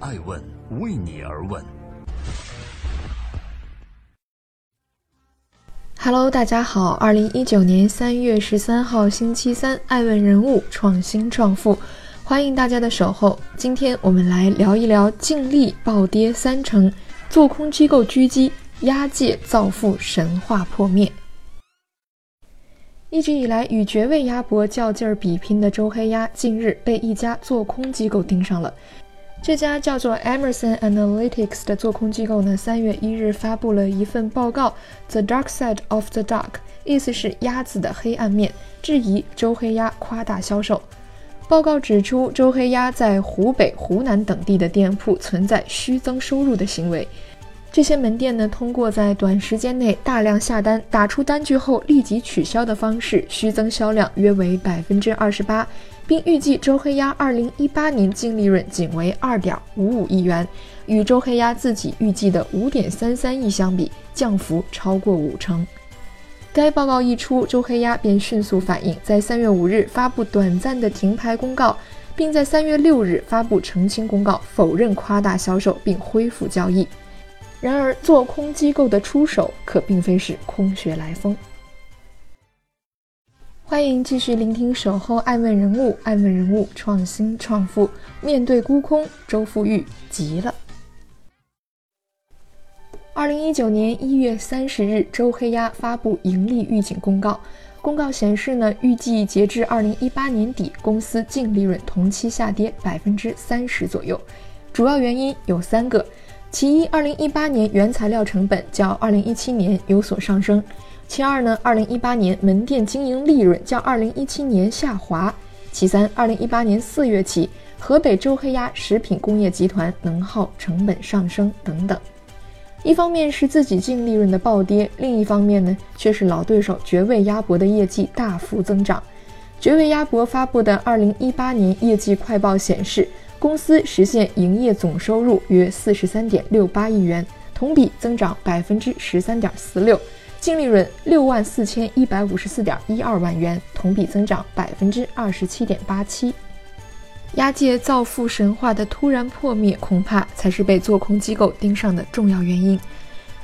爱问为你而问。Hello，大家好，二零一九年三月十三号星期三，爱问人物创新创富，欢迎大家的守候。今天我们来聊一聊净利暴跌三成，做空机构狙击，押界造富神话破灭。一直以来与绝味鸭脖较劲儿比拼的周黑鸭，近日被一家做空机构盯上了。这家叫做 Emerson Analytics 的做空机构呢，三月一日发布了一份报告，《The Dark Side of the Dark》，意思是鸭子的黑暗面，质疑周黑鸭夸大销售。报告指出，周黑鸭在湖北、湖南等地的店铺存在虚增收入的行为。这些门店呢，通过在短时间内大量下单，打出单据后立即取消的方式，虚增销量约为百分之二十八，并预计周黑鸭二零一八年净利润仅为二点五五亿元，与周黑鸭自己预计的五点三三亿相比，降幅超过五成。该报告一出，周黑鸭便迅速反应，在三月五日发布短暂的停牌公告，并在三月六日发布澄清公告，否认夸大销售，并恢复交易。然而，做空机构的出手可并非是空穴来风。欢迎继续聆听《守候爱问人物》，爱问人物创新创富。面对沽空，周富裕急了。二零一九年一月三十日，周黑鸭发布盈利预警公告。公告显示呢，预计截至二零一八年底，公司净利润同期下跌百分之三十左右。主要原因有三个。其一，二零一八年原材料成本较二零一七年有所上升；其二呢，二零一八年门店经营利润较二零一七年下滑；其三，二零一八年四月起，河北周黑鸭食品工业集团能耗成本上升等等。一方面是自己净利润的暴跌，另一方面呢，却是老对手绝味鸭脖的业绩大幅增长。绝味鸭脖发布的二零一八年业绩快报显示。公司实现营业总收入约四十三点六八亿元，同比增长百分之十三点四六，净利润六万四千一百五十四点一二万元，同比增长百分之二十七点八七。押解造富神话的突然破灭，恐怕才是被做空机构盯上的重要原因。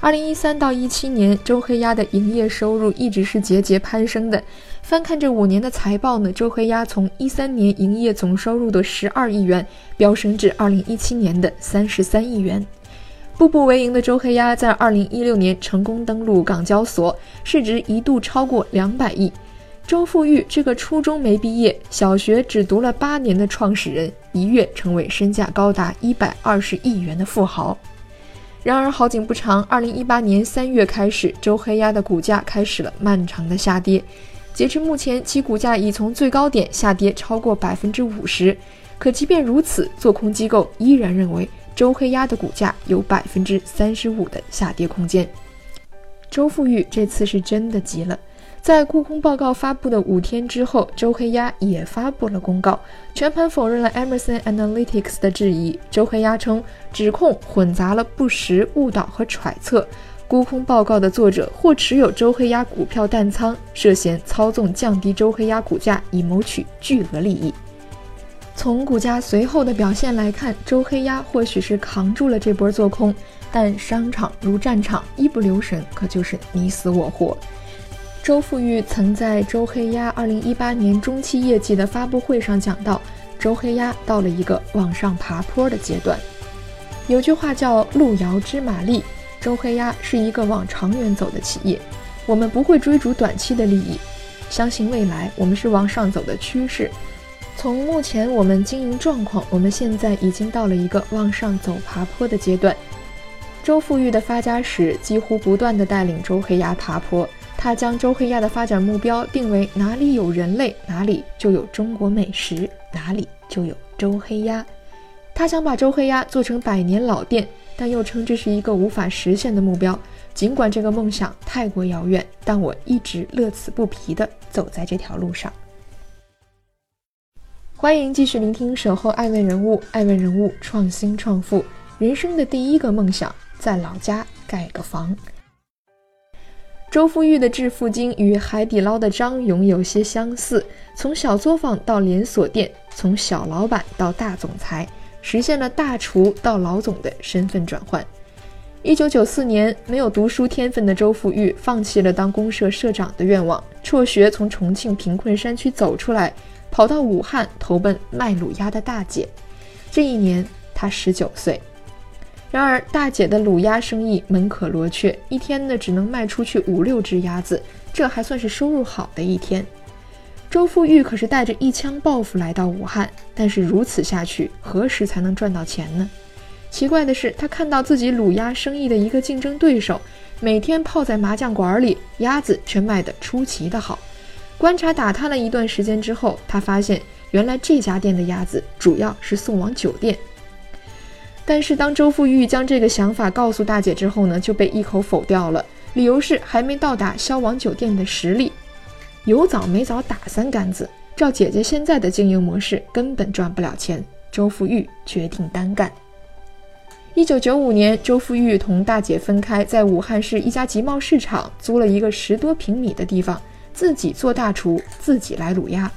二零一三到一七年，周黑鸭的营业收入一直是节节攀升的。翻看这五年的财报呢，周黑鸭从一三年营业总收入的十二亿元飙升至二零一七年的三十三亿元。步步为营的周黑鸭在二零一六年成功登陆港交所，市值一度超过两百亿。周富裕这个初中没毕业、小学只读了八年的创始人，一跃成为身价高达一百二十亿元的富豪。然而好景不长，二零一八年三月开始，周黑鸭的股价开始了漫长的下跌。截至目前，其股价已从最高点下跌超过百分之五十。可即便如此，做空机构依然认为周黑鸭的股价有百分之三十五的下跌空间。周富裕这次是真的急了。在沽空报告发布的五天之后，周黑鸭也发布了公告，全盘否认了 Emerson Analytics 的质疑。周黑鸭称，指控混杂了不实、误导和揣测。沽空报告的作者或持有周黑鸭股票淡仓，涉嫌操纵降低周黑鸭股价以谋取巨额利益。从股价随后的表现来看，周黑鸭或许是扛住了这波做空，但商场如战场，一不留神可就是你死我活。周富裕曾在周黑鸭二零一八年中期业绩的发布会上讲到，周黑鸭到了一个往上爬坡的阶段。有句话叫“路遥知马力”，周黑鸭是一个往长远走的企业。我们不会追逐短期的利益，相信未来我们是往上走的趋势。从目前我们经营状况，我们现在已经到了一个往上走爬坡的阶段。周富裕的发家史几乎不断的带领周黑鸭爬坡。他将周黑鸭的发展目标定为哪里有人类，哪里就有中国美食，哪里就有周黑鸭。他想把周黑鸭做成百年老店，但又称这是一个无法实现的目标。尽管这个梦想太过遥远，但我一直乐此不疲地走在这条路上。欢迎继续聆听《守候爱问人物》，爱问人物创新创富，人生的第一个梦想，在老家盖个房。周富裕的致富经与海底捞的张勇有些相似，从小作坊到连锁店，从小老板到大总裁，实现了大厨到老总的身份转换。一九九四年，没有读书天分的周富裕放弃了当公社社长的愿望，辍学从重庆贫困山区走出来，跑到武汉投奔卖卤鸭的大姐。这一年，他十九岁。然而，大姐的卤鸭生意门可罗雀，一天呢只能卖出去五六只鸭子，这还算是收入好的一天。周富裕可是带着一腔抱负来到武汉，但是如此下去，何时才能赚到钱呢？奇怪的是，他看到自己卤鸭生意的一个竞争对手，每天泡在麻将馆里，鸭子却卖得出奇的好。观察打探了一段时间之后，他发现原来这家店的鸭子主要是送往酒店。但是当周富裕将这个想法告诉大姐之后呢，就被一口否掉了，理由是还没到达消亡酒店的实力。有早没早打三竿子，照姐姐现在的经营模式，根本赚不了钱。周富裕决定单干。一九九五年，周富裕同大姐分开，在武汉市一家集贸市场租了一个十多平米的地方，自己做大厨，自己来卤鸭。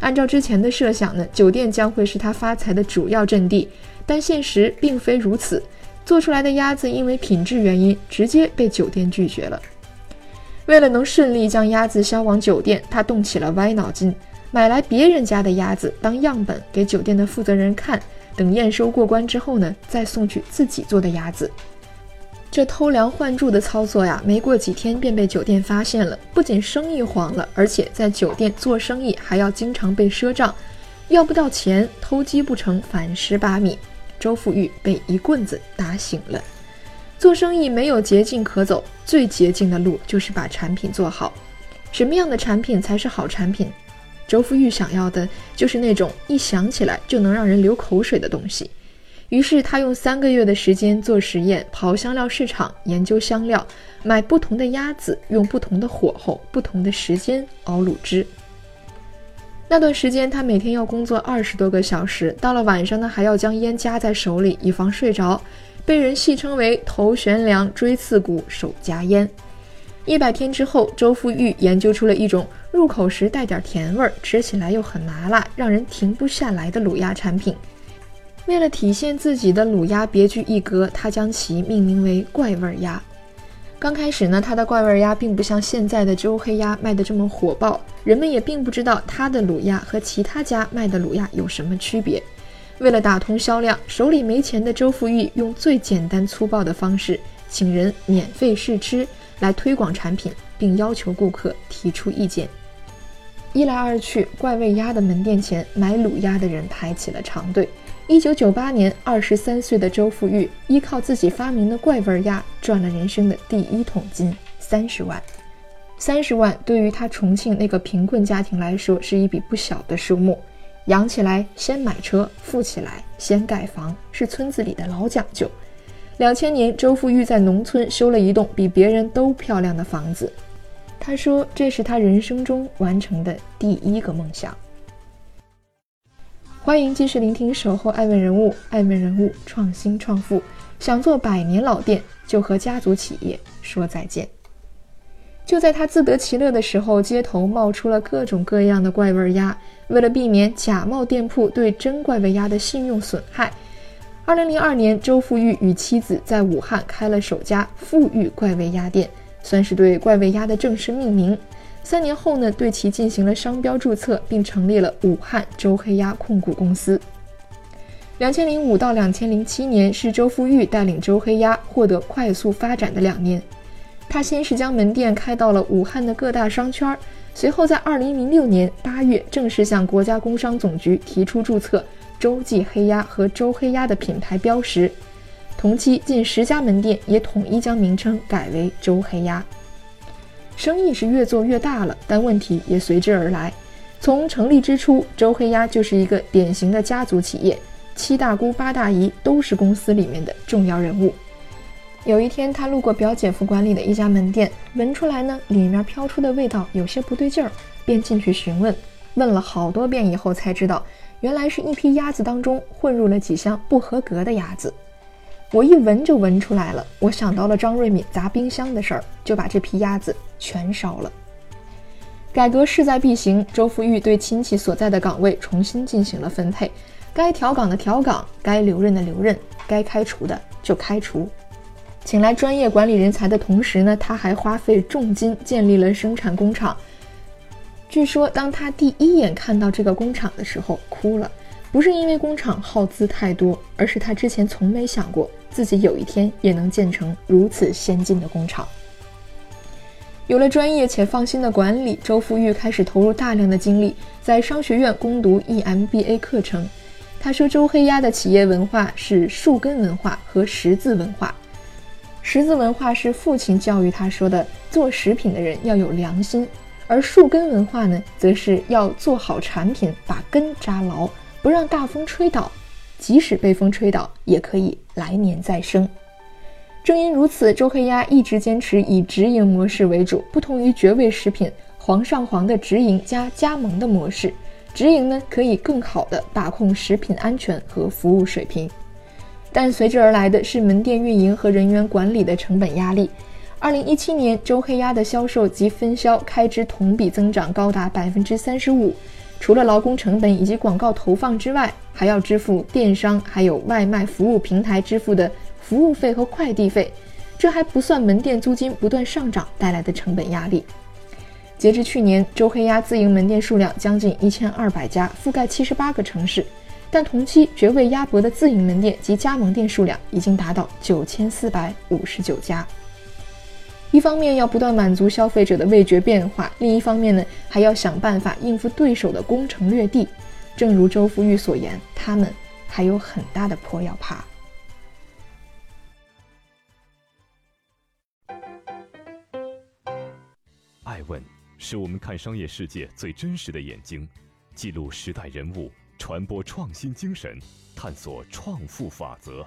按照之前的设想呢，酒店将会是他发财的主要阵地，但现实并非如此。做出来的鸭子因为品质原因，直接被酒店拒绝了。为了能顺利将鸭子销往酒店，他动起了歪脑筋，买来别人家的鸭子当样本给酒店的负责人看。等验收过关之后呢，再送去自己做的鸭子。这偷梁换柱的操作呀，没过几天便被酒店发现了。不仅生意黄了，而且在酒店做生意还要经常被赊账，要不到钱，偷鸡不成反蚀把米。周富裕被一棍子打醒了。做生意没有捷径可走，最捷径的路就是把产品做好。什么样的产品才是好产品？周富裕想要的就是那种一想起来就能让人流口水的东西，于是他用三个月的时间做实验，跑香料市场研究香料，买不同的鸭子，用不同的火候、不同的时间熬卤汁。那段时间，他每天要工作二十多个小时，到了晚上呢，还要将烟夹在手里，以防睡着，被人戏称为“头悬梁，锥刺股，手夹烟”。一百天之后，周富裕研究出了一种入口时带点甜味儿，吃起来又很麻辣，让人停不下来的卤鸭产品。为了体现自己的卤鸭别具一格，他将其命名为“怪味鸭”。刚开始呢，他的怪味鸭并不像现在的周黑鸭卖的这么火爆，人们也并不知道他的卤鸭和其他家卖的卤鸭有什么区别。为了打通销量，手里没钱的周富裕用最简单粗暴的方式，请人免费试吃。来推广产品，并要求顾客提出意见。一来二去，怪味鸭的门店前买卤鸭的人排起了长队。一九九八年，二十三岁的周富裕依靠自己发明的怪味鸭赚了人生的第一桶金，三十万。三十万对于他重庆那个贫困家庭来说是一笔不小的数目。养起来先买车，富起来先盖房，是村子里的老讲究。两千年，周富裕在农村修了一栋比别人都漂亮的房子。他说：“这是他人生中完成的第一个梦想。”欢迎继续聆听《守候爱问人物》，爱问人物创新创富，想做百年老店，就和家族企业说再见。就在他自得其乐的时候，街头冒出了各种各样的怪味鸭。为了避免假冒店铺对真怪味鸭的信用损害。二零零二年，周富裕与妻子在武汉开了首家富裕怪味鸭店，算是对怪味鸭的正式命名。三年后呢，对其进行了商标注册，并成立了武汉周黑鸭控股公司。两千零五到两千零七年是周富裕带领周黑鸭获得快速发展的两年。他先是将门店开到了武汉的各大商圈，随后在二零零六年八月正式向国家工商总局提出注册。周记黑鸭和周黑鸭的品牌标识，同期近十家门店也统一将名称改为周黑鸭。生意是越做越大了，但问题也随之而来。从成立之初，周黑鸭就是一个典型的家族企业，七大姑八大姨都是公司里面的重要人物。有一天，他路过表姐夫管理的一家门店，闻出来呢，里面飘出的味道有些不对劲儿，便进去询问。问了好多遍以后，才知道。原来是一批鸭子当中混入了几箱不合格的鸭子，我一闻就闻出来了。我想到了张瑞敏砸冰箱的事儿，就把这批鸭子全烧了。改革势在必行，周富裕对亲戚所在的岗位重新进行了分配，该调岗的调岗，该留任的留任，该开除的就开除。请来专业管理人才的同时呢，他还花费重金建立了生产工厂。据说，当他第一眼看到这个工厂的时候，哭了。不是因为工厂耗资太多，而是他之前从没想过自己有一天也能建成如此先进的工厂。有了专业且放心的管理，周富裕开始投入大量的精力在商学院攻读 EMBA 课程。他说：“周黑鸭的企业文化是树根文化和十字文化。十字文化是父亲教育他说的，做食品的人要有良心；而树根文化呢，则是要做好产品，把根扎牢。”不让大风吹倒，即使被风吹倒，也可以来年再生。正因如此，周黑鸭一直坚持以直营模式为主，不同于绝味食品煌上煌的直营加加盟的模式。直营呢，可以更好的把控食品安全和服务水平，但随之而来的是门店运营和人员管理的成本压力。二零一七年，周黑鸭的销售及分销开支同比增长高达百分之三十五。除了劳工成本以及广告投放之外，还要支付电商还有外卖服务平台支付的服务费和快递费，这还不算门店租金不断上涨带来的成本压力。截至去年，周黑鸭自营门店数量将近一千二百家，覆盖七十八个城市，但同期绝味鸭脖的自营门店及加盟店数量已经达到九千四百五十九家。一方面要不断满足消费者的味觉变化，另一方面呢，还要想办法应付对手的攻城略地。正如周富裕所言，他们还有很大的坡要爬。爱问是我们看商业世界最真实的眼睛，记录时代人物，传播创新精神，探索创富法则。